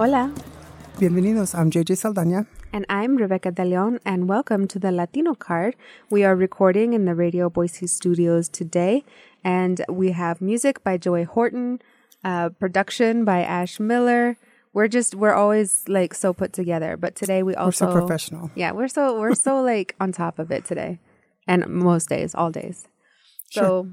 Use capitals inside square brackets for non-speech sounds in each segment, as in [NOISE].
Hola. Bienvenidos. I'm JJ Saldaña. And I'm Rebecca De Leon, and welcome to the Latino Card. We are recording in the Radio Boise studios today, and we have music by Joey Horton, uh, production by Ash Miller. We're just we're always like so put together, but today we also we're so professional. Yeah, we're so we're so like on top of it today, and most days, all days. Sure.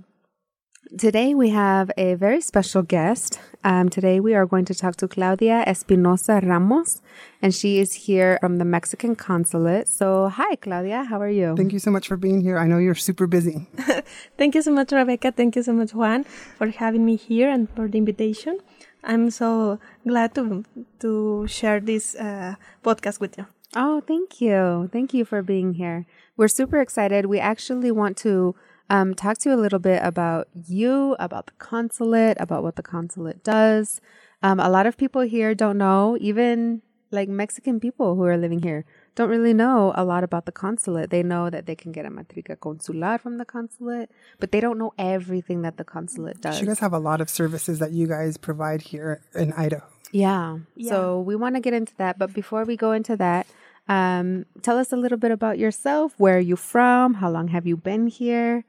So today we have a very special guest. Um, today we are going to talk to Claudia Espinosa Ramos, and she is here from the Mexican consulate. So, hi, Claudia. How are you? Thank you so much for being here. I know you're super busy. [LAUGHS] Thank you so much, Rebecca. Thank you so much, Juan, for having me here and for the invitation. I'm so glad to to share this uh, podcast with you. Oh, thank you. Thank you for being here. We're super excited. We actually want to um, talk to you a little bit about you, about the consulate, about what the consulate does. Um, a lot of people here don't know, even like Mexican people who are living here, don't really know a lot about the consulate. They know that they can get a matrica consular from the consulate, but they don't know everything that the consulate does. You guys have a lot of services that you guys provide here in Idaho. Yeah. Yeah. So we want to get into that. But before we go into that, um, tell us a little bit about yourself. Where are you from? How long have you been here?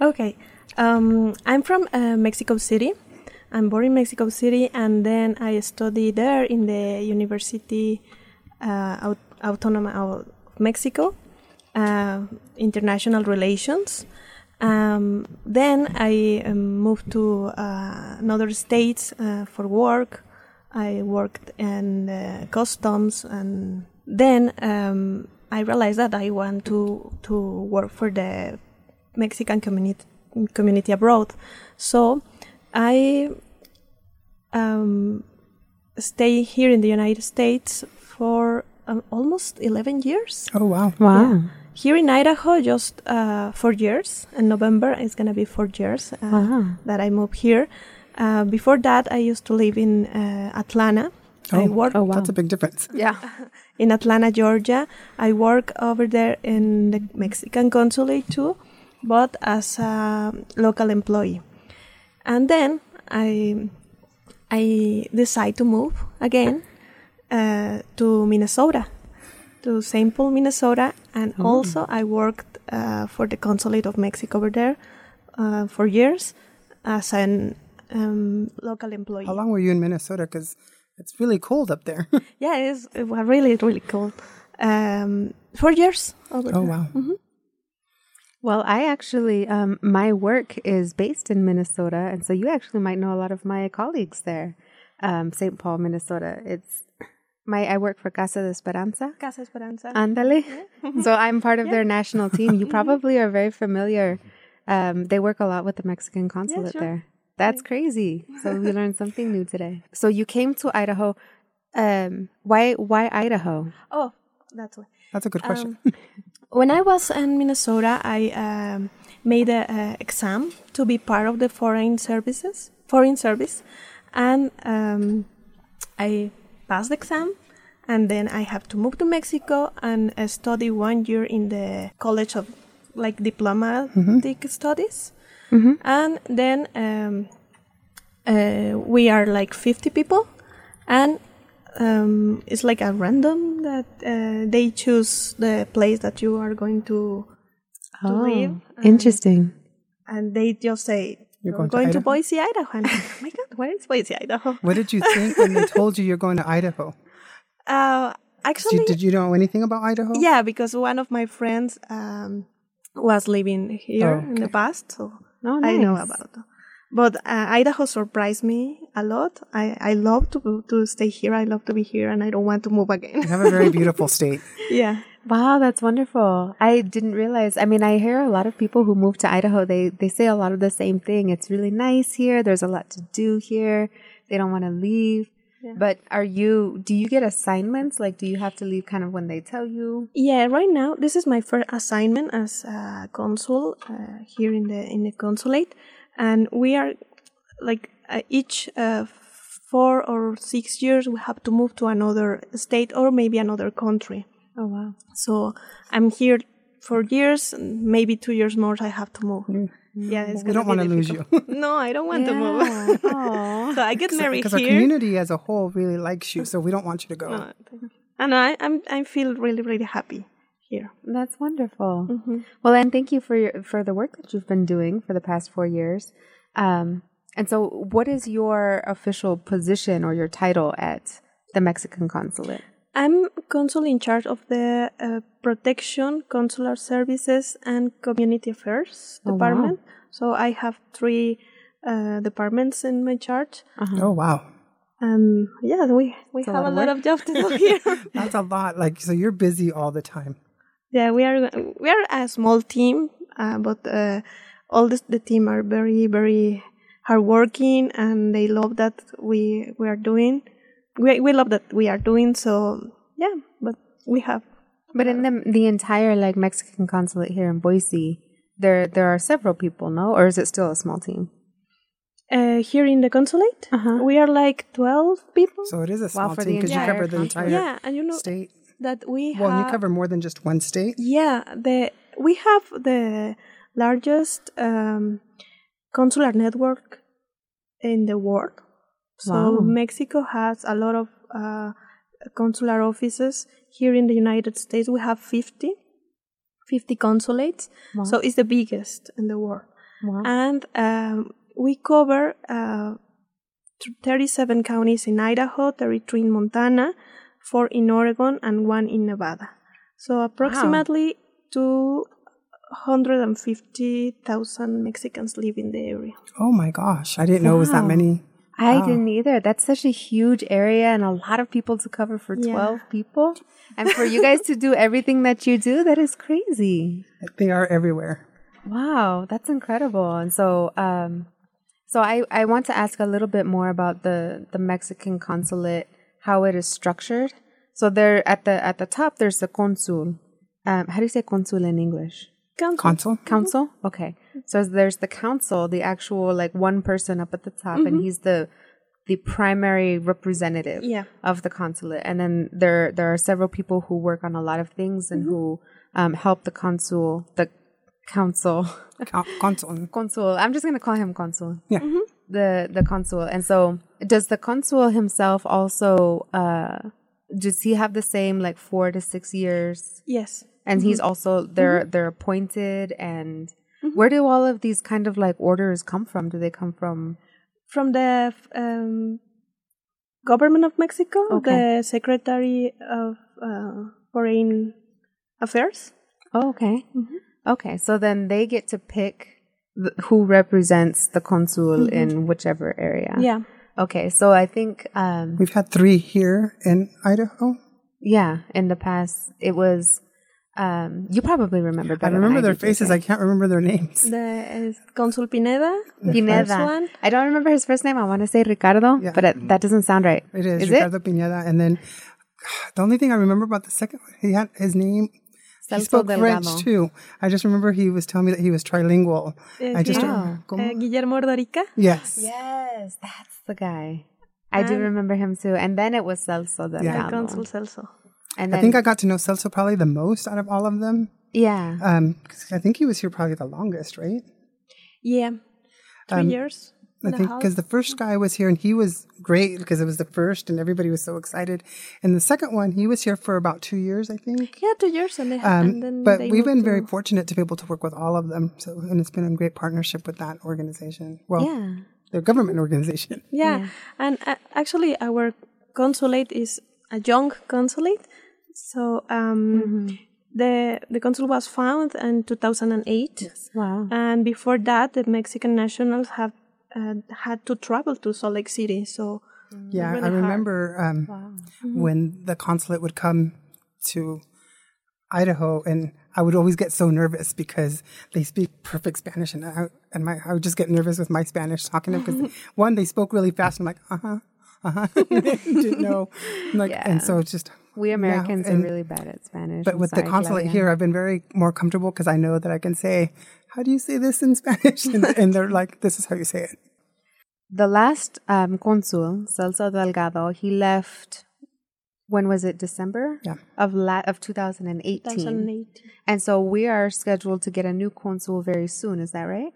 Okay, um, I'm from uh, Mexico City. I'm born in Mexico City, and then I studied there in the University uh, Aut- Autónoma of Mexico, uh, International Relations. Um, then I um, moved to uh, another state uh, for work. I worked in customs, and then um, I realized that I want to to work for the Mexican community community abroad. So I um, stay here in the United States for um, almost 11 years. Oh, wow. Wow. Here in Idaho, just uh, four years. In November, it's gonna be four years uh, Wow. that I moved here. Uh, before that, I used to live in uh, Atlanta. I Oh. worked Oh, wow. That's a big difference. [LAUGHS] Yeah. in Atlanta, Georgia. I work over there in the Mexican consulate too, but as a local employee. And then I I decide to move again uh, to Minnesota, to St. Paul, Minnesota, and also I worked uh, for the consulate of Mexico over there uh, for years as an um, local employee. How long were you in Minnesota? Because it's really cold up there. [LAUGHS] Yeah, it's, it was really, really cold. Um, four years over oh, there. wow. Well, I actually, um, my work is based in Minnesota, and so you actually might know a lot of my colleagues there, um, St. Paul, Minnesota. It's [CLEARS THROAT] my I work for Casa de Esperanza. Casa Esperanza. Andale. [LAUGHS] so I'm part of their national team. You [LAUGHS] probably are very familiar. Um, they work a lot with the Mexican consulate sure. there. That's crazy. So we [LAUGHS] learned something new today. So you came to Idaho. Um, why? Why Idaho? oh, that's why. That's a good question. When I was in Minnesota, I um, made a, a exam to be part of the foreign services, foreign service, and um, I passed the exam. And then I have to move to Mexico and uh, study one year in the College of like diplomatic studies. And then um, uh, we are like 50 people, and um, it's like a random that uh, they choose the place that you are going to to live, and, Oh, interesting. and they just say You're you're going going, to to, Boise, Idaho. And I'm, oh my God, where is Boise, Idaho? what did you think when they told you you're going to Idaho? [LAUGHS] Uh, Did actually, you, did you know anything about Idaho? yeah, because one of my friends um, was living here Oh, in the past, so Oh, I know about. it. But uh, Idaho surprised me a lot. I, I love to to stay here. I love to be here, and I don't want to move again. You have a very beautiful [LAUGHS] state. yeah. Wow, that's wonderful. I didn't realize. I mean, I hear a lot of people who move to Idaho, they they say a lot of the same thing. It's really nice here. There's a lot to do here. They don't want to leave. But are you do you get assignments? Like do you have to leave kind of when they tell you? Yeah, right now this is my first assignment as a consul uh, here in the in the consulate, and we are like each uh, four or six years we have to move to another state or maybe another country. Oh wow. So I'm here for years, and maybe two years more. I have to move. Yeah, it's we gonna don't want to lose you. [LAUGHS] no, I don't want to move. [LAUGHS] So I get married Because our community as a whole really likes you, so we don't want you to go. [LAUGHS] No, and I, I'm I feel really really happy here. That's wonderful. Mm-hmm. Well, and thank you for your, for the work that you've been doing for the past four years. Um, and so, what is your official position or your title at the Mexican consulate? I'm consul in charge of the uh, protection, consular services, and community affairs Oh, wow. department. So I have three uh, departments in my charge, Oh wow, and yeah, we we a have lot a lot of job to do [LAUGHS] here. that's a lot. Like so, you're busy all the time. yeah, we are we are a small team, uh, but uh, all this, the team are very very hardworking, and they love that we we are doing. We we love that we are doing. So yeah, but we have But in the the entire like Mexican consulate here in Boise, there there are several people, no, or is it still a small team? Uh, here in the consulate, Uh-huh. we are like 12 people. So it is a small for team because you cover the entire yeah, and you know state. that we Well, have you cover more than just one state. yeah, the we have the largest um, consular network in the world. So Wow. Mexico has a lot of uh, consular offices. Here in the United States, we have 50, 50 consulates. Wow. So it's the biggest in the world. Wow. and um, we cover uh, 37 counties in Idaho, 33 in Montana, 4 in Oregon, and 1 in Nevada. So approximately 250,000 Mexicans live in the area. Oh my gosh, I didn't know it was that many. I didn't either. That's such a huge area and a lot of people to cover for Yeah. 12 people. And for you guys to do everything that you do, that is crazy. They are everywhere. Wow, that's incredible. And so, um, so I, I want to ask a little bit more about the, the Mexican consulate, how it is structured. So there at the at the top there's the consul. Um, how do you say consul in English? Council. Consul. Council? Okay. So there's the council, the actual like one person up at the top, and he's the the primary representative Yeah. of the consulate. And then there there are several people who work on a lot of things and who um, help the consul, the council, Con- consul. [LAUGHS] consul. I'm just gonna call him consul. Yeah. The the consul. And so does the consul himself also? Uh, does he have the same like four to six years? Yes. And he's also they're they're appointed and where do all of these kind of like orders come from do they come from From the um, government of Mexico, Okay. the Secretary of uh, Foreign Affairs. oh, okay okay so then they get to pick th- who represents the consul in whichever area Yeah. okay so i think um We've had three here in Idaho. yeah in the past it was um you probably remember I better than remember their faces. JJ. I can't remember their names. The uh, Consul Pineda. the Pineda. first one. I don't remember his first name. I want to say Ricardo, Yeah. but it, that doesn't sound right. It is, Is Ricardo Pineda. And then [SIGHS] the only thing I remember about the second one, he had his name. He spoke Delgado. French too. I just remember he was telling me that he was trilingual. Uh, I just he- don't. Oh. uh, Guillermo Ordorica. yes. Yes, that's the guy. I do remember him too. And then it was Celso Yeah. Consul Celso. And I think I got to know Celso probably the most out of all of them. yeah. Um, 'cause I think he was here probably the longest, right? Yeah. Three Um, years. I think because the first guy was here and he was great because it was the first and everybody was so excited. And the second one, he was here for about two years, I think. Yeah, two years and, they, Um, and then but we've been very to- fortunate to be able to work with all of them. So, and it's been a great partnership with that organization. Well, yeah. their government organization. Yeah, [LAUGHS] and uh, actually, our consulate is a young consulate. So um, the the consul was found in 2008, Wow. and before that, the Mexican nationals have uh, had to travel to Salt Lake City. So Yeah, really I remember um, Wow. when the consulate would come to Idaho, and I would always get so nervous because they speak perfect Spanish, and I and my I would just get nervous with my Spanish talking to them because [LAUGHS] one they spoke really fast. and I'm like, uh huh, uh huh, [LAUGHS] didn't know, like, Yeah. and so it's just. We Americans and- are really bad at Spanish. But I'm with the consulate Claudia. here, I've been very more comfortable because I know that I can say, "How do you say this in Spanish?" and, [LAUGHS] and they're like, "This is how you say it." the last um, consul, Celso Delgado, he left. When was it? December. Yeah. Of la- of 2018. 2008. And so we are scheduled to get a new consul very soon. Is that right?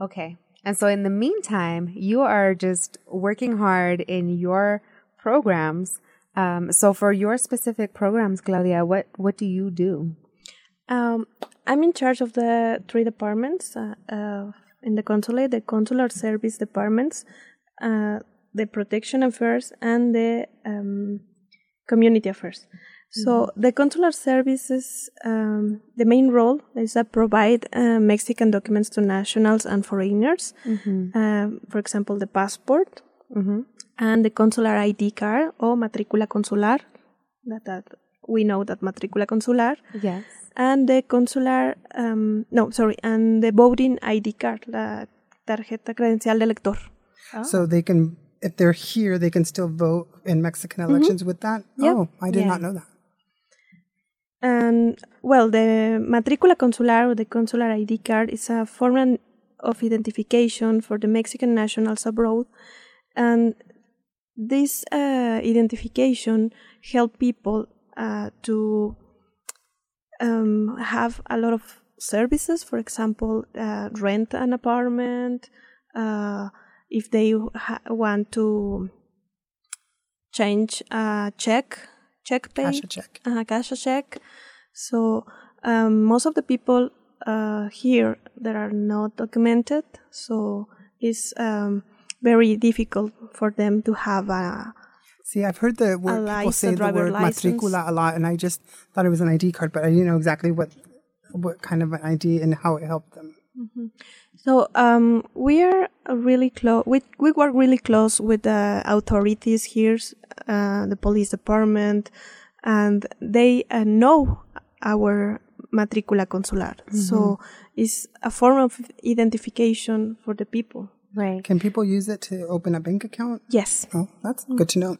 Okay. And so in the meantime, you are just working hard in your programs. Um, so for your specific programs, Claudia, what, what do you do? Um, I'm in charge of the three departments uh, uh, in the consulate: the consular service departments, uh, the protection affairs, and the um, community affairs. So the consular services, um, the main role is to provide uh, Mexican documents to nationals and foreigners. Um, for example, the passport and the consular ID card or matrícula consular. That, that we know that matrícula consular Yes. and the consular, um, no, sorry, and the voting ID card, la tarjeta credencial de elector. So they can, if they're here, they can still vote in Mexican elections with that. Yep. Oh, I did Yeah. not know that. And well, the matrícula consular or the consular ID card is a form of identification for the Mexican nationals abroad, and this uh, identification help people uh, to um, have a lot of services. For example, uh, rent an apartment. Uh, if they want to change a check, check pay, Cash a check. uh, cash a check. So um, most of the people uh, here that are not documented, so it's um, very difficult for them to have a See, I've heard the word people license, say the word license. matricula a lot, and I just thought it was an ID card, but I didn't know exactly what what kind of an ID and how it helped them. So um, we are really close. We we work really close with the authorities here, uh, the police department, and they uh, know our matricula consular. So it's a form of identification for the people. Right. Can people use it to open a bank account? Yes. Oh, that's good to know.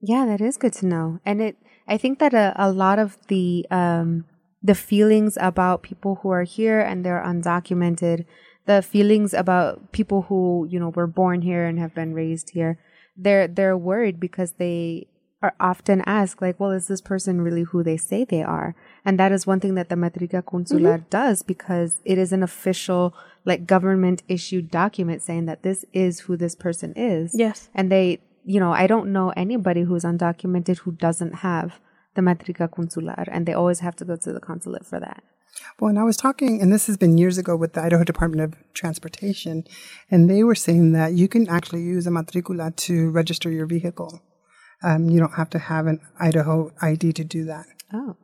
Yeah, that is good to know. And it, I think that a, a lot of the, um, the feelings about people who are here and they're undocumented, the feelings about people who, you know, were born here and have been raised here, they're, they're worried because they are often asked like, well, is this person really who they say they are? And that is one thing that the Matrica Consular mm-hmm. does because it is an official, like government issued document saying that this is who this person is Yes. and they you know i don't know anybody who's undocumented who doesn't have the matrica consular and they always have to go to the consulate for that Well, and I was talking, and this has been years ago with the Idaho Department of Transportation, and they were saying that you can actually use a matricula to register your vehicle. Um, you don't have to have an Idaho ID to do that. oh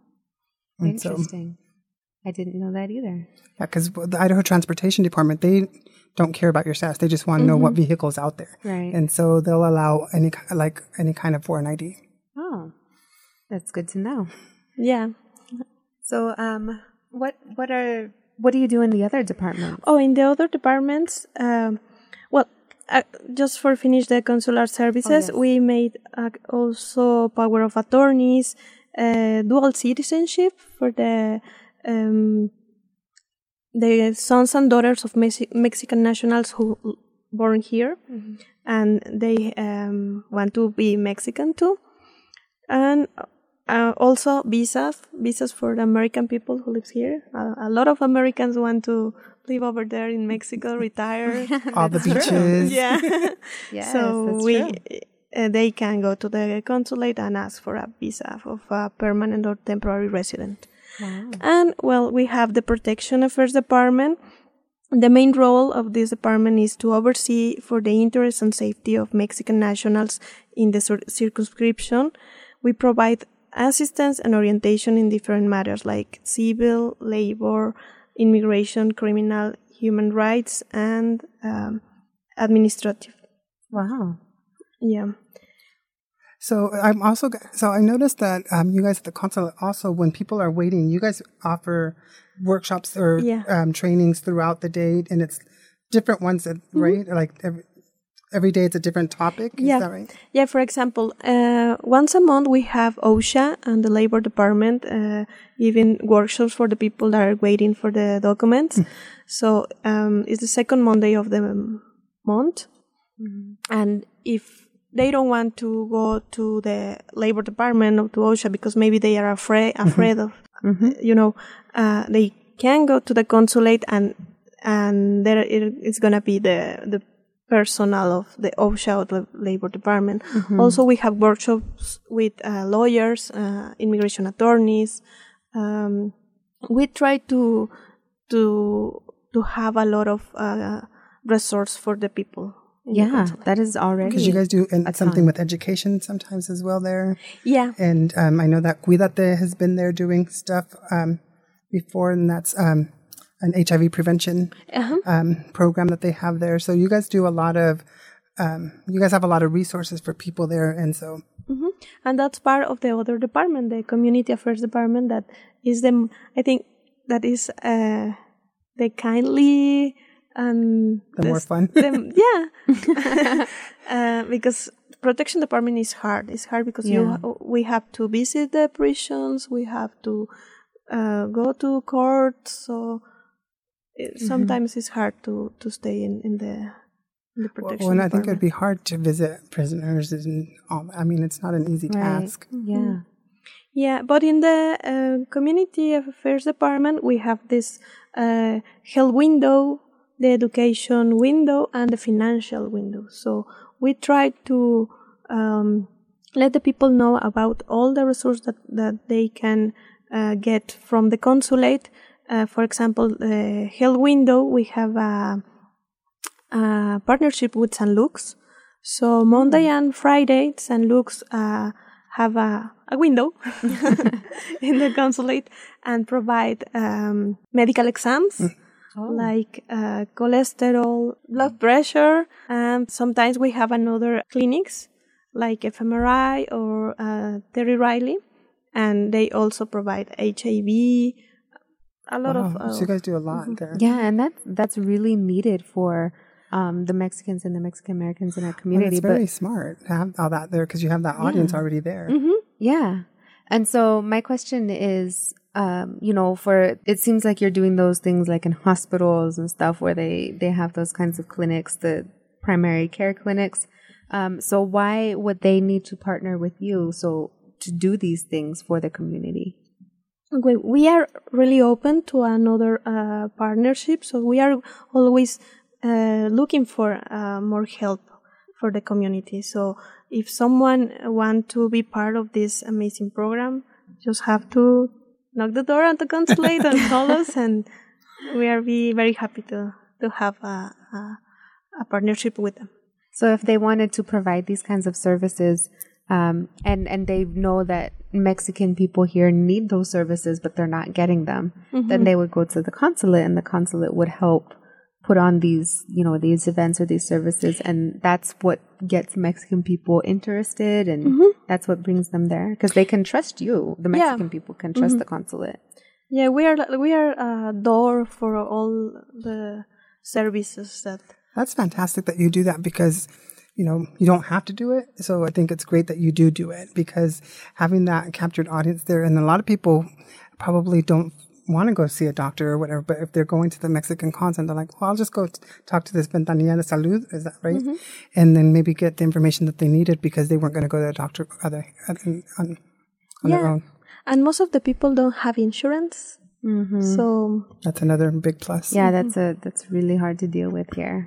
And so- interesting i didn't know that either Yeah, because the Idaho Transportation Department, they don't care about your status. They just want to know what vehicle's out there. Right. And so they'll allow any, like, any kind of foreign ID. oh that's good to know. Yeah. so um what what are what do you do in the other departments Oh, in the other departments, um, well, uh, just for finish the consular services, yes. we made uh, also power of attorneys, uh, dual citizenship for the um, the sons and daughters of Mexi- Mexican nationals who l- born here, and they um, want to be Mexican too, and uh, also visas, visas for the American people who lives here. Uh, a lot of Americans want to live over there in Mexico, [LAUGHS] retire. All the beaches. yeah. [LAUGHS] [LAUGHS] yes so that's we, true. uh, they can go to the consulate and ask for a visa of a permanent or temporary resident. wow. And well, we have the Protection Affairs Department. The main role of this department is to oversee for the interest and safety of Mexican nationals in the circumscription. We provide assistance and orientation in different matters like civil, labor, immigration, criminal, human rights, and um, administrative. wow Yeah. So I'm also so I noticed that um, you guys at the consulate also when people are waiting, you guys offer workshops or Yeah. um, trainings throughout the day, and it's different ones, that, right? Like every every day, it's a different topic. Is Yeah. that right? Yeah, for example, uh, once a month we have OSHA and the Labor Department uh, giving workshops for the people that are waiting for the documents. so um, it's the second Monday of the month. And if they don't want to go to the Labor Department or to OSHA because maybe they are afraid afraid of, you know, uh, they can go to the consulate and and there it, it's gonna be the the personnel of the OSHA, the Labor Department. Also, we have workshops with uh, lawyers, uh, immigration attorneys. Um, we try to to to have a lot of uh, resource for the people. in the Yeah, that is already. Because you guys do and something ton. with education sometimes as well there. Yeah. And um, I know that Cuidate has been there doing stuff um, before, and that's um, an HIV prevention Uh-huh. um, program that they have there. So you guys do a lot of, um, you guys have a lot of resources for people there, and so hmm And that's part of the other department, the community affairs department. That is the, I think, that is uh, the kindly and the more fun. the- [LAUGHS] yeah, [LAUGHS] [LAUGHS] uh, because protection department is hard. It's hard because Yeah. you we have to visit the prisons, we have to uh, go to court, so it, Mm-hmm. sometimes it's hard to to stay in in the in the protection. well, and I think it'd be hard to visit prisoners, and all. I mean, it's not an easy Right. task. Yeah. Yeah, but in the uh, community affairs department, we have this uh, health window, the education window, and the financial window. So we try to um, let the people know about all the resources that, that they can uh, get from the consulate. Uh, for example, the health window, we have a, a partnership with St. Luke's. So Monday and Friday, St. Luke's uh, have a, a window [LAUGHS] [LAUGHS] in the consulate and provide um, medical exams like uh, cholesterol, blood pressure, and sometimes we have another clinics like FMRI or uh, Terry Reilly, and they also provide HIV. A lot of uh, so you guys do a lot there. Yeah, and that's that's really needed for um, the Mexicans and the Mexican Americans in our community. it's very but smart to have all that there because you have that audience already there. mhm. yeah, and so my question is, um, you know, for it seems like you're doing those things like in hospitals and stuff where they they have those kinds of clinics, the primary care clinics. Um, so why would they need to partner with you so to do these things for the community? Okay, we are really open to another uh, partnership, so we are always uh, looking for uh, more help for the community. So if someone want to be part of this amazing program, just have to knock the door at the consulate and call [LAUGHS] us, and we are be very happy to to have a, a, a partnership with them. So if they wanted to provide these kinds of services, um, and and they know that Mexican people here need those services, but they're not getting them, mm-hmm. then they would go to the consulate, and the consulate would help put on these, you know, these events or these services, and that's what gets Mexican people interested, and mm-hmm. that's what brings them there because they can trust you. The Yeah. Mexican people can trust the mm-hmm. consulate. Yeah, we are we are a door for all the services that That's fantastic that you do that because you know you don't have to do it. So I think it's great that you do do it because having that captured audience there, and a lot of people probably don't want to go see a doctor or whatever. But if they're going to the Mexican consulate, they're like, "Well, I'll just go t- talk to this Ventanilla de Salud." Is that right? Mm-hmm. And then maybe get the information that they needed because they weren't going to go to the doctor other on, on, on their Yeah. own. and most of the people don't have insurance. Mm-hmm. So That's another big plus. Yeah, mm-hmm. that's a that's really hard to deal with here,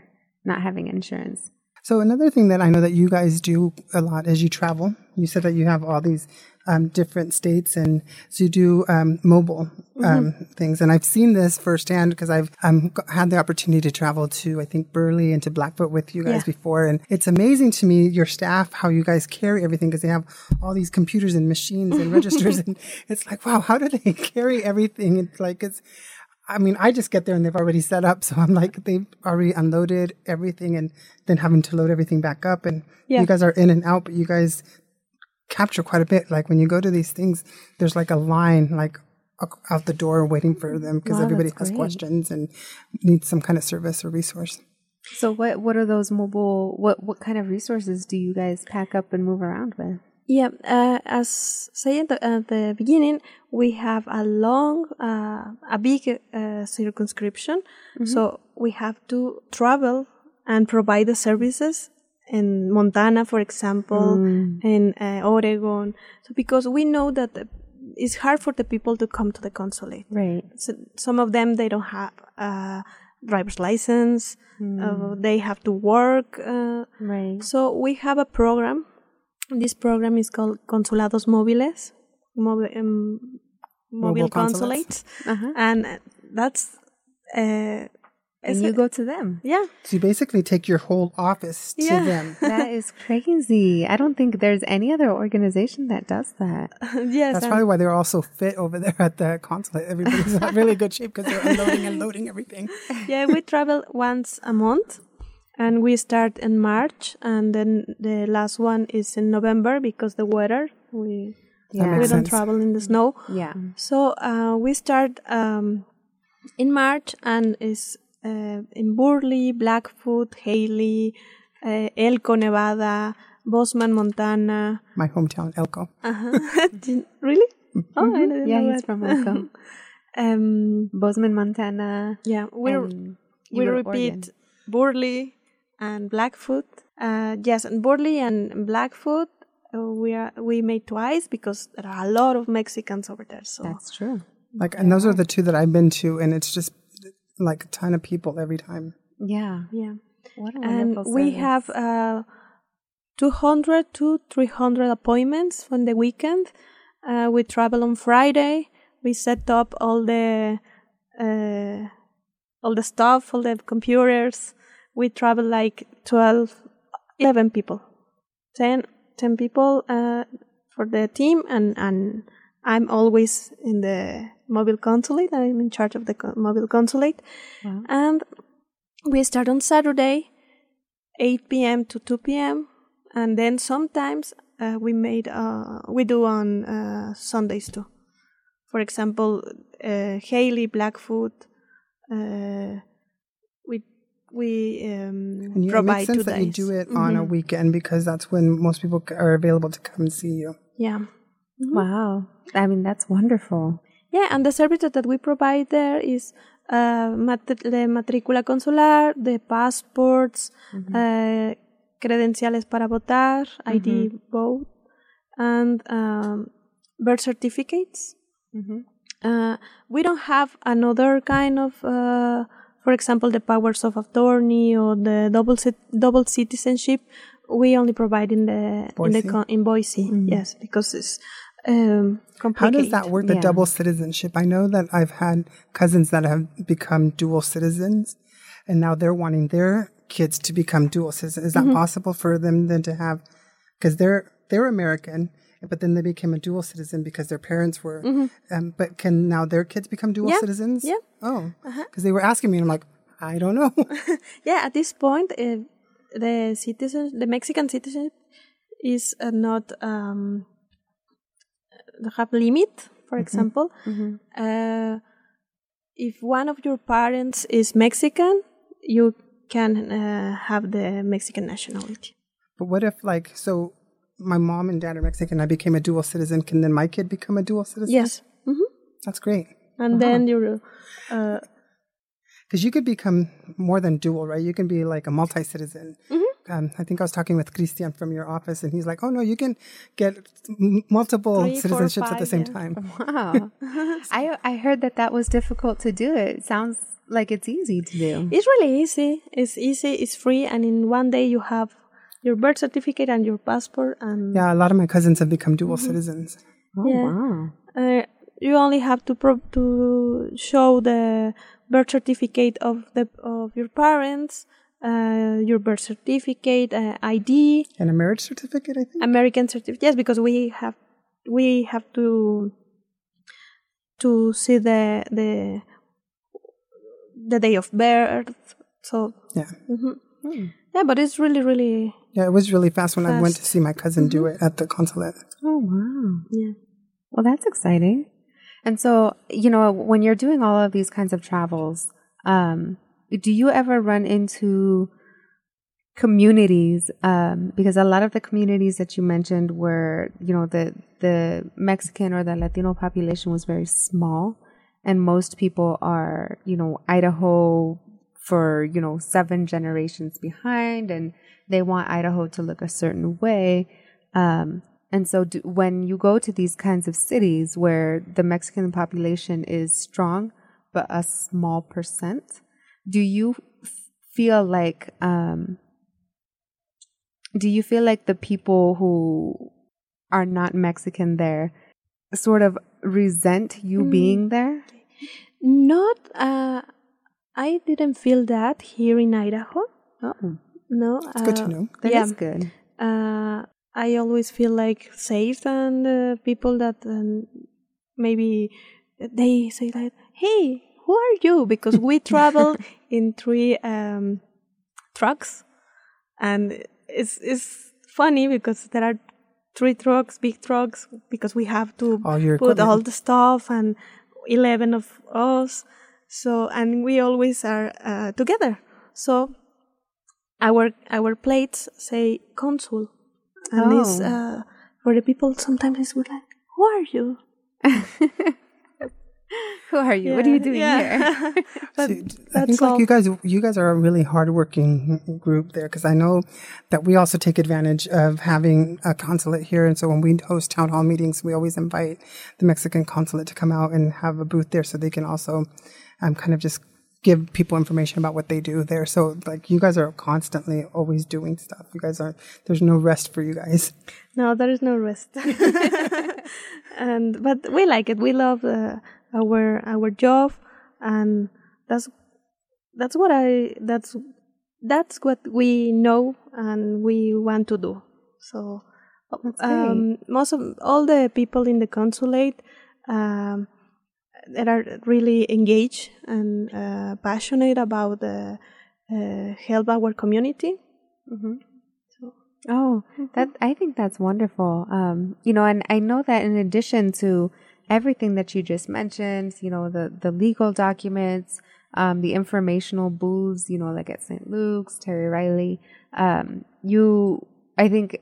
not having insurance. So another thing that I know that you guys do a lot is you travel. You said that you have all these um, different states, and so you do um, mobile um, things. And I've seen this firsthand because I've um, had the opportunity to travel to I think Burley and to Blackfoot with you guys Yeah. before, and it's amazing to me your staff how you guys carry everything because they have all these computers and machines and registers, [LAUGHS] and it's like wow, how do they [LAUGHS] carry everything? It's like it's I mean, I just get there and they've already set up. [LAUGHS] So I'm like, they've already unloaded everything and then having to load everything back up. And Yeah. you guys are in and out, but you guys capture quite a bit. Like when you go to these things, there's like a line, like out the door waiting for them because Wow, everybody has great. questions and needs some kind of service or resource. So what what are those mobile what what kind of resources do you guys pack up and move around with? Yeah, uh, as said at the, at the beginning, we have a long, uh, a big uh, circumscription. So we have to travel and provide the services in Montana, for example, in uh, Oregon. So because we know that the, it's hard for the people to come to the consulate. Right. so some of them they don't have a driver's license. Uh, they have to work. Uh, Right. so we have a program. This program is called Consulados Móviles, mobi- um, mobile consulates. consulates, Uh-huh. and that's uh, And you go to them. yeah, So you basically take your whole office to Yeah. them. [LAUGHS] That is crazy. I don't think there's any other organization that does that. [LAUGHS] yes, That's and- probably why they're all so fit over there at the consulate. Everybody's in really good shape because they're unloading and loading everything. [LAUGHS] yeah, we travel once a month, and we start in March, and then the last one is in November because the weather we That we don't sense. travel in the snow. Yeah. So uh, we start um, in March and is uh, in Burley, Blackfoot, Hailey, uh, Elko, Nevada, Bozeman, Montana. My hometown, Elko. Uh-huh. [LAUGHS] Did- really? Oh, I didn't Yeah, know he's that. from Elko. [LAUGHS] um, Bozeman, Montana. yeah, we and you we repeat Oregon. Burley and Blackfoot. Uh, yes, and Burley and Blackfoot. Uh, we are we made twice because there are a lot of Mexicans over there. So That's true. Like, and those are the two that I've been to, and it's just like a ton of people every time. Yeah. yeah. What a and wonderful we service. have uh, 200 to 300 appointments on the weekend. Uh, we travel on Friday. We set up all the uh, all the stuff, all the computers. We travel like 12, 11 people, 10, 10 people uh, for the team, and and I'm always in the mobile consulate. I'm in charge of the co- mobile consulate, Wow. and we start on Saturday, 8 p.m. to 2 p.m. And then sometimes uh, we made uh, we do on uh, Sundays too. For example, uh, Hailey Blackfoot. We we um, And you, it makes sense two that you do it on a weekend because that's when most people are available to come and see you. Yeah. Wow. I mean, that's wonderful. Yeah, and the services that we provide there is uh, mat- the matrícula consular, the passports, uh, credenciales para votar, ID vote, and um, birth certificates. Uh, we don't have another kind of, uh, for example, the powers of attorney or the double double citizenship. We only provide in the in the Boise? in Boise, yes, because it's um, How does that work, the Yeah. double citizenship? I know that I've had cousins that have become dual citizens and now they're wanting their kids to become dual citizens. Is that Mm-hmm. possible for them then to have, because they're, they're American, but then they became a dual citizen because their parents were, um, but can now their kids become dual Mm-hmm. Yeah, citizens? yeah. Oh, because they were asking me and I'm like, I don't know. [LAUGHS] yeah at this point uh, the citizen the mexican citizenship is uh, not um have limit for example uh, if one of your parents is mexican you can uh, have the mexican nationality but what if like, so my mom and dad are Mexican, I became a dual citizen, can then my kid become a dual citizen? yes hmm That's great. and then you uh, Because you could become more than dual, right? You can be like a multi citizen. Um, I think I was talking with Christian from your office, and he's like, "Oh no, you can get m- multiple Three, four, citizenships at the same yeah. time." [LAUGHS] Wow. [LAUGHS] I I heard that that was difficult to do. It sounds like it's easy to do. it's really easy it's easy it's free and in one day you have your birth certificate and your passport and Yeah, a lot of my cousins have become dual citizens. Oh, Yeah. wow. uh, you only have to pro- to show the birth certificate of the of your parents, uh, your birth certificate, uh, ID, And a marriage certificate, I think. American certificate. Yes, because we have we have to to see the the the day of birth. So yeah, mhm. Yeah, but it's really really yeah, it was really fast when I went to see my cousin do it at the consulate. Oh, wow. yeah. Well, that's exciting. And so, you know, when you're doing all of these kinds of travels, um, do you ever run into communities? Um, because a lot of the communities that you mentioned were, you know, the the Mexican or the Latino population was very small, and most people are, you know, Idaho for you know seven generations behind, and they want Idaho to look a certain way. Um, and so, do, when you go to these kinds of cities where the Mexican population is strong, but a small percent, do you feel like um do you feel like the people who are not Mexican there sort of resent you Mm. being there? Not, uh, I didn't feel that here in Idaho. Oh, No, It's good to uh, know. that is yeah. good. uh, I always feel like safe and the people that um, maybe they say that, hey, who are you? Because we [LAUGHS] travel in three um, trucks, and it's it's funny because there are three trucks, big trucks, because we have to All your put all the stuff and 11 of us so and we always are uh, together so our our plates say consul and it's Oh. uh, for the people sometimes it's we're like who are you [LAUGHS] Who are you? what are you doing Yeah. here? [LAUGHS] but See, I think all. like you guys, you guys are a really hardworking group there because I know that we also take advantage of having a consulate here, and so when we host town hall meetings, we always invite the Mexican consulate to come out and have a booth there, so they can also um, kind of just give people information about what they do there. So like you guys are constantly always doing stuff. You guys are there's no rest for you guys. no there is no rest [LAUGHS] [LAUGHS] and but we like it we love uh, our our job and that's that's what i that's that's what we know and we want to do so um, most of all the people in the consulate um, that are really engaged and uh, passionate about uh, uh, help our community Mm-hmm. Oh, that I think that's wonderful. Um, you know, and I know that in addition to everything that you just mentioned, you know, the the legal documents, um, the informational booths, you know, like at St. Luke's, Terry Reilly, um, you, I think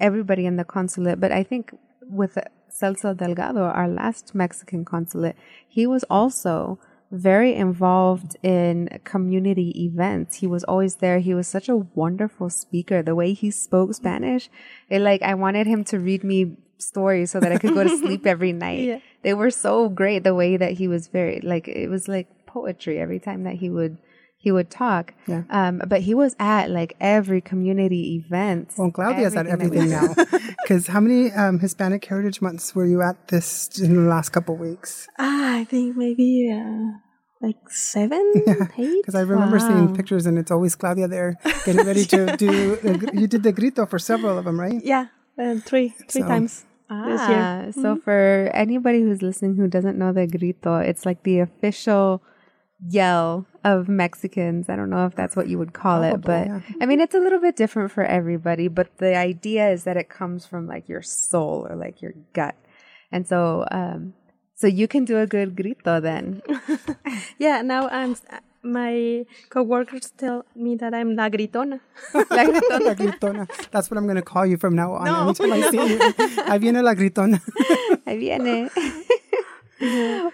everybody in the consulate, but I think with Celso Delgado, our last Mexican consulate, he was also very involved in community events. He was always there. He was such a wonderful speaker. The way he spoke Spanish, it like I wanted him to read me stories so that I could go to sleep every [LAUGHS] night. Yeah. They were so great the way that he was very like it was like poetry every time that he would he would talk. Yeah. Um, but he was at like every community event. Well, Claudia's at everything that everything now. [LAUGHS] Because how many um, Hispanic Heritage Months were you at this in the last couple of weeks? Ah, I think maybe uh, like seven, [LAUGHS] eight. Because I remember seeing pictures, and it's always Claudia there [LAUGHS] getting ready to do. the gr- You did the grito for several of them, right? Yeah, uh, three, three So- times this year. Ah, so for anybody who's listening who doesn't know the grito, it's like the official yell of Mexicans. I don't know if that's what you would call it, but yeah. I mean, it's a little bit different for everybody, but the idea is that it comes from like your soul or like your gut. And so, um, so you can do a good grito then. [LAUGHS] Yeah, now I'm. s- My coworkers tell me that I'm la gritona. [LAUGHS] La gritona. [LAUGHS] La gritona. That's what I'm going to call you from now on. No, Anytime I see you, ahí viene la gritona. Ahí viene.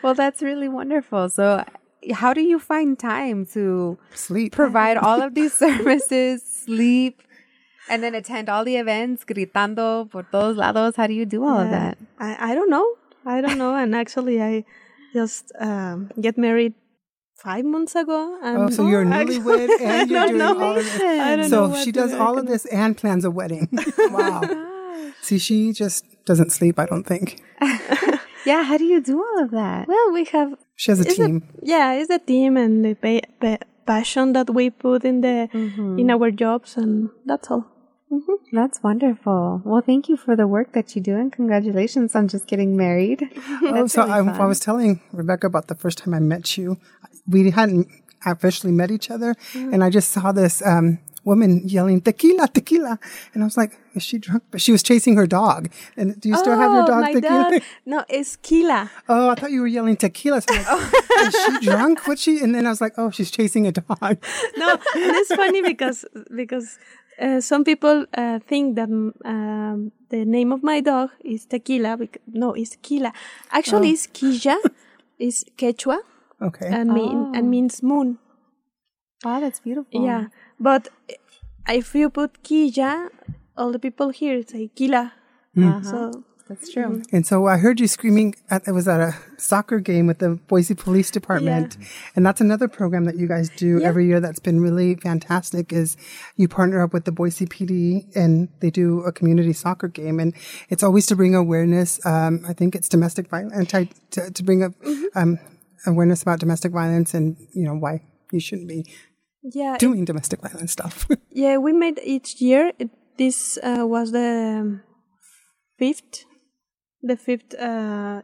well, that's really wonderful. So, how do you find time to Sleep. provide [LAUGHS] all of these services, sleep, and then attend all the events, gritando por todos lados? How do you do all of that? I, I don't know. I don't know. and actually, I just um, get married five months ago. And Oh, so you're act- newlywed and you're [LAUGHS] I doing don't know. all of this. I don't know So what she does do. all of this and plans a wedding. [LAUGHS] wow. See, she just doesn't sleep, I don't think. Yeah, how do you do all of that? Well, we have She has a It's a- team. yeah, it's a team and the pa- pa- passion that we put in the Mm-hmm. in our jobs, and that's all. That's wonderful. Well, thank you for the work that you do, and congratulations on just getting married. [LAUGHS] [LAUGHS] Oh, so I, I was telling Rebecca about the first time I met you. We hadn't officially met each other, Mm. and I just saw this um, woman yelling "tequila, tequila," and I was like, "Is she drunk?" But she was chasing her dog. And do you still have your dog Oh, my tequila? dog. No, it's Kila. Oh, I thought you were yelling tequila. So I'm like, [LAUGHS] is she drunk? What's she? And then I was like, oh, she's chasing a dog. No, and it's funny because because uh, some people uh, think that mm, um, the name of my dog is Tequila. Because, no, it's Kila. Actually, it's Kija. It's Quechua Okay. and mean and means moon. Wow, that's beautiful. Yeah, but if you put Kija, all the people here say Kila. Hmm. So That's true. And so I heard you screaming. At, it was at a soccer game with the Boise Police Department, and that's another program that you guys do Yeah. every year. That's been really fantastic. Is you partner up with the Boise PD and they do a community soccer game, and it's always to bring awareness. Um, I think it's domestic violence, to, to bring up um, awareness about domestic violence and you know why you shouldn't be Yeah, it- doing domestic violence stuff. [LAUGHS] yeah, we made each year. It, this uh, was the um, fifth, the fifth uh,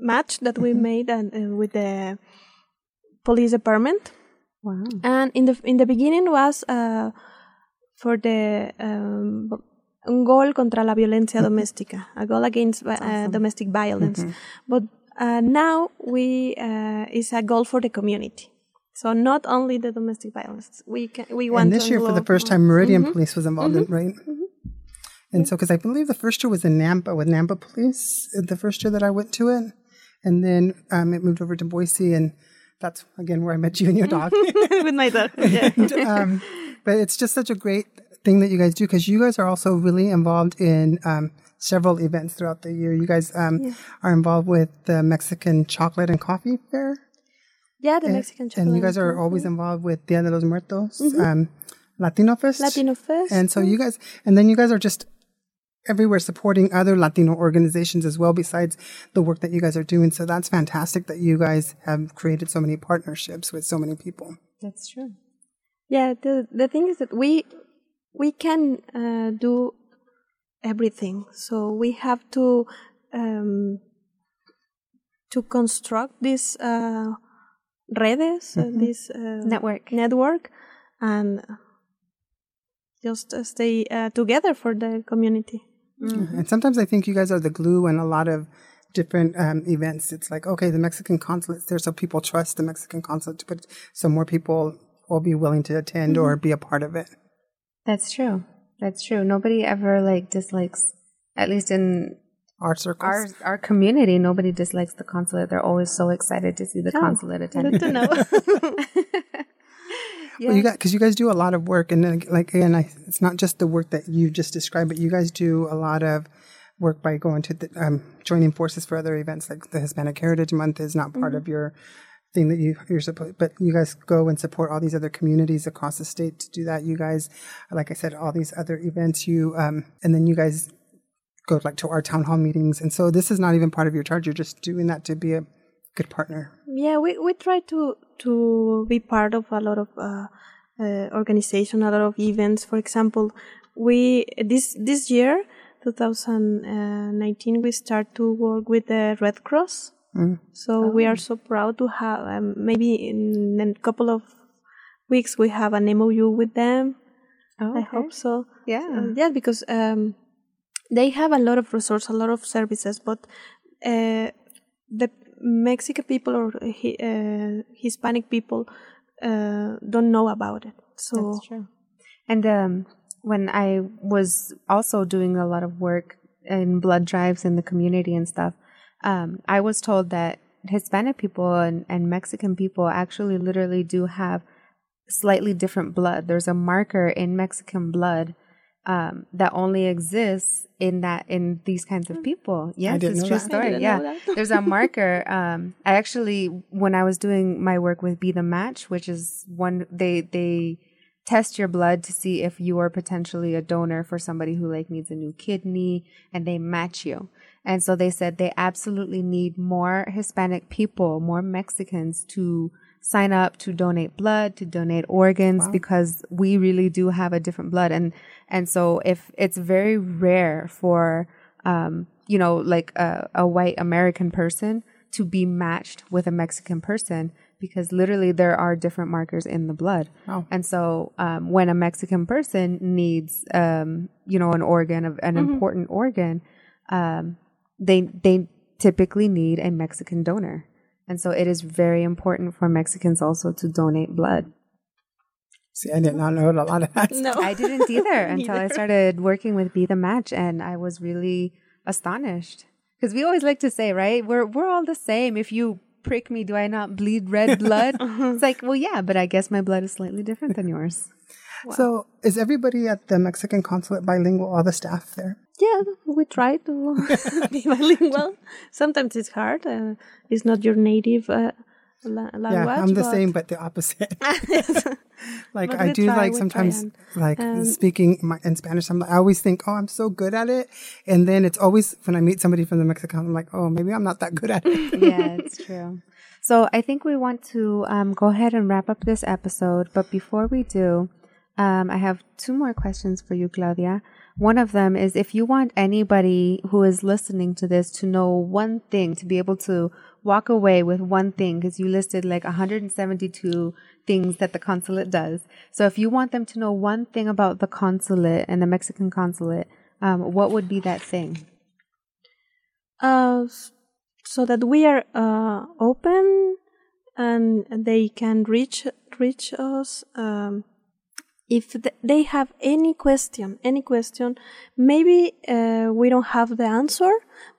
match that we made and, uh, with the police department. Wow. And in the in the beginning was uh, for the um, un gol contra la violencia doméstica, a goal against uh, domestic violence. But uh, now we uh, is a goal for the community. So not only the domestic violence, we can we want and this to year, for the first time, Meridian Police was involved in right. And so, because I believe the first year was in Nampa with Nampa Police, the first year that I went to it, and then um, it moved over to Boise, and that's again where I met you and your dog. [LAUGHS] with my dog. Yeah. [LAUGHS] And, um, but it's just such a great thing that you guys do because you guys are also really involved in um, several events throughout the year. You guys um, are involved with the Mexican Chocolate and Coffee Fair. Yeah, the Mexican chocolate. And you guys are always involved with Dia de los Muertos, um, Latino Fest. Latino Fest. And so you guys, and then you guys are just everywhere supporting other Latino organizations as well, besides the work that you guys are doing. So that's fantastic that you guys have created so many partnerships with so many people. That's true. Yeah, the the thing is that we we can uh, do everything. So we have to um, to construct this uh, redes, uh, this uh, Network. network, and just uh, stay uh, together for the community. And sometimes I think you guys are the glue in a lot of different um, events. It's like, okay, the Mexican consulate's there, so people trust the Mexican consulate to put, so more people will be willing to attend or be a part of it. That's true. That's true. Nobody ever like dislikes, at least in Our circles. our our community, nobody dislikes the consulate. They're always so excited to see the Oh, consulate attend. Good to know. yeah. [LAUGHS] Well, you got because you guys do a lot of work, and then, like again, I, it's not just the work that you just described, but you guys do a lot of work by going to the, um, joining forces for other events. Like the Hispanic Heritage Month is not part of your thing that you you're supposed, but you guys go and support all these other communities across the state to do that. You guys, like I said, all these other events. You um, and then you guys go like to our town hall meetings, and so this is not even part of your charge. You're just doing that to be a good partner. Yeah, we, we try to to be part of a lot of uh, uh, organization, a lot of events. For example, we this this year, 2019, we start to work with the Red Cross. So we are so proud to have. Um, maybe in a couple of weeks, we have an MOU with them. Oh, I hope so. Yeah. Uh, yeah, because um, they have a lot of resources, a lot of services, but uh, the Mexican people or uh, Hispanic people uh, don't know about it. So That's true. And um, when I was also doing a lot of work in blood drives in the community and stuff, um, I was told that Hispanic people and, and Mexican people actually literally do have slightly different blood. There's a marker in Mexican blood um, that only exists in that in these kinds of people. Yes, it's know true that. Story. yeah, [LAUGHS] there's a marker. Um, I actually, when I was doing my work with Be the Match, which is one they they test your blood to see if you are potentially a donor for somebody who like needs a new kidney, and they match you. And so they said they absolutely need more Hispanic people, more Mexicans to sign up to donate blood, to donate organs, because we really do have a different blood. And, and so if it's very rare for, um, you know, like a, a white American person to be matched with a Mexican person, because literally there are different markers in the blood. Wow. And so, um, when a Mexican person needs, um, you know, an organ, of an important organ, um, they they typically need a Mexican donor, and so it is very important for Mexicans also to donate blood. See, I did not know a lot of that. no, I didn't either [LAUGHS] until I started working with Be the Match, and I was really astonished because we always like to say, right? We're we're all the same. If you prick me, do I not bleed red [LAUGHS] blood? [LAUGHS] it's like, well, yeah, but I guess my blood is slightly different than yours. So, is everybody at the Mexican consulate bilingual? All the staff there? Yeah, we try to [LAUGHS] be bilingual. Sometimes it's hard. Uh, it's not your native uh, la- language. Yeah, I'm the but- same, but the opposite. [LAUGHS] like But I do try, like sometimes and- like and- speaking my, in Spanish. I'm I always think, oh, I'm so good at it, and then it's always when I meet somebody from the Mexican, I'm like, oh, maybe I'm not that good at it. [LAUGHS] yeah, it's true. So I think we want to um, go ahead and wrap up this episode. But before we do, um, I have two more questions for you, Claudia. One of them is if you want anybody who is listening to this to know one thing, to be able to walk away with one thing, because you listed like 172 things that the consulate does. So if you want them to know one thing about the consulate and the Mexican consulate, um, what would be that thing? uh, so that we are uh, open and they can reach reach us um, if th- they have any question any question maybe uh, we don't have the answer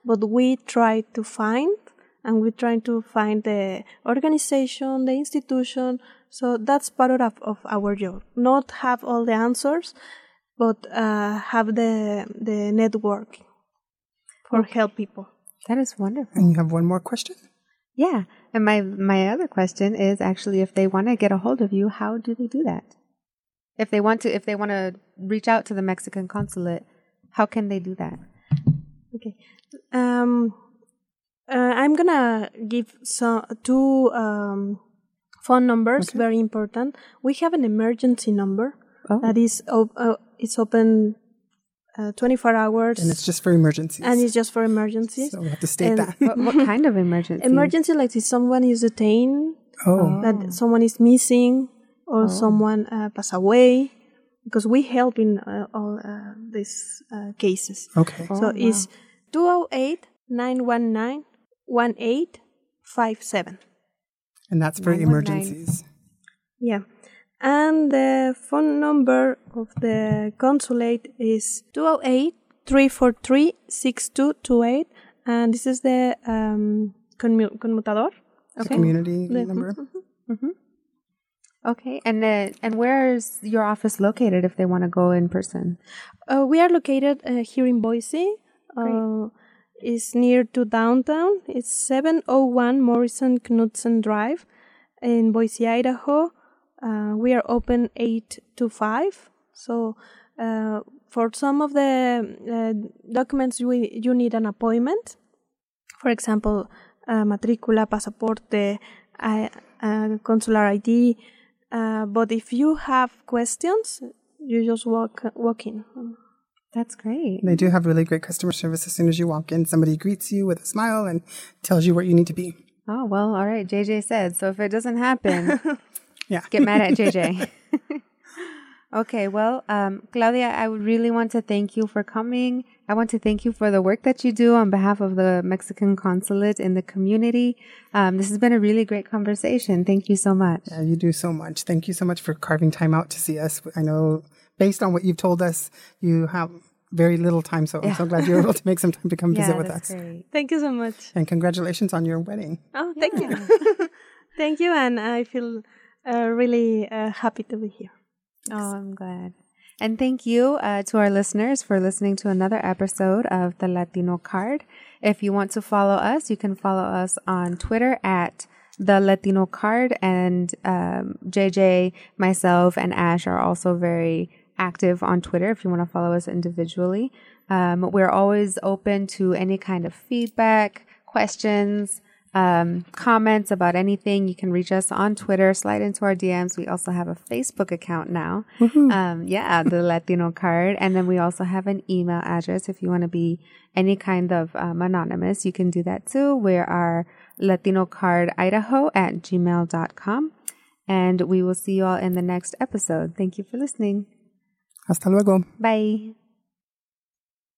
but we try to find and we try to find the organization the institution so that's part of, of our job not have all the answers but uh, have the the network for help people That is wonderful. And you have one more question. Yeah. And my my other question is actually if they want to get a hold of you, how do they do that? If they want to if they want to reach out to the Mexican consulate, how can they do that? Okay. Um, uh, I'm gonna give some two um, phone numbers. Okay. Very important. We have an emergency number Oh. that is op- uh, it's open uh, 24 hours, And it's just for emergencies. and it's just for emergencies. so we have to state And- that. what, what kind of emergency? Emergency, like if someone is detained, oh, that someone is missing, or someone uh, pass away, because we help in uh, all uh, these uh, cases. okay. So Oh, it's 208 919 1857. And that's for emergencies. Yeah. And the phone number of the consulate is 208 343 6228. And this is the um, conmu- conmutador. The community The- number. Okay. And then and where is your office located if they want to go in person? Uh, we are located uh, here in Boise. Uh, it's near to downtown. It's 701 Morrison Knudsen Drive in Boise, Idaho. Uh, we are open 8 to 5. So, uh, for some of the uh, documents, we, you need an appointment. For example, uh, matricula, pasaporte, uh, uh, consular ID. Uh, but if you have questions, you just walk walk in. That's great. They do have really great customer service. As soon as you walk in, somebody greets you with a smile and tells you where you need to be. Oh, well, all right. JJ said. So if it doesn't happen, [LAUGHS] Yeah. get mad at JJ. [LAUGHS] [LAUGHS] okay, well, um, Claudia, I would really want to thank you for coming. I want to thank you for the work that you do on behalf of the Mexican consulate in the community. Um, this has been a really great conversation. Thank you so much. Yeah, you do so much. Thank you so much for carving time out to see us. I know based on what you've told us, you have very little time. So I'm so glad you're able to make some time to come [LAUGHS] visit with us. great. Thank you so much. And congratulations on your wedding. Oh, thank you. [LAUGHS] [LAUGHS] thank you, and I feel uh, really uh, happy to be here. Oh, I'm glad. And thank you uh, to our listeners for listening to another episode of the Latino Card. If you want to follow us, you can follow us on Twitter at the Latino Card. And um, JJ, myself, and Ash are also very active on Twitter if you want to follow us individually. Um, we're always open to any kind of feedback, questions, um, comments about anything, you can reach us on Twitter, slide into our DMs. We also have a Facebook account now. Um, yeah, the Latino card. And then we also have an email address. If you want to be any kind of um, anonymous, you can do that too. We are latinocard.idaho at gmail.com. And we will see you all in the next episode. Thank you for listening. Hasta luego. Bye.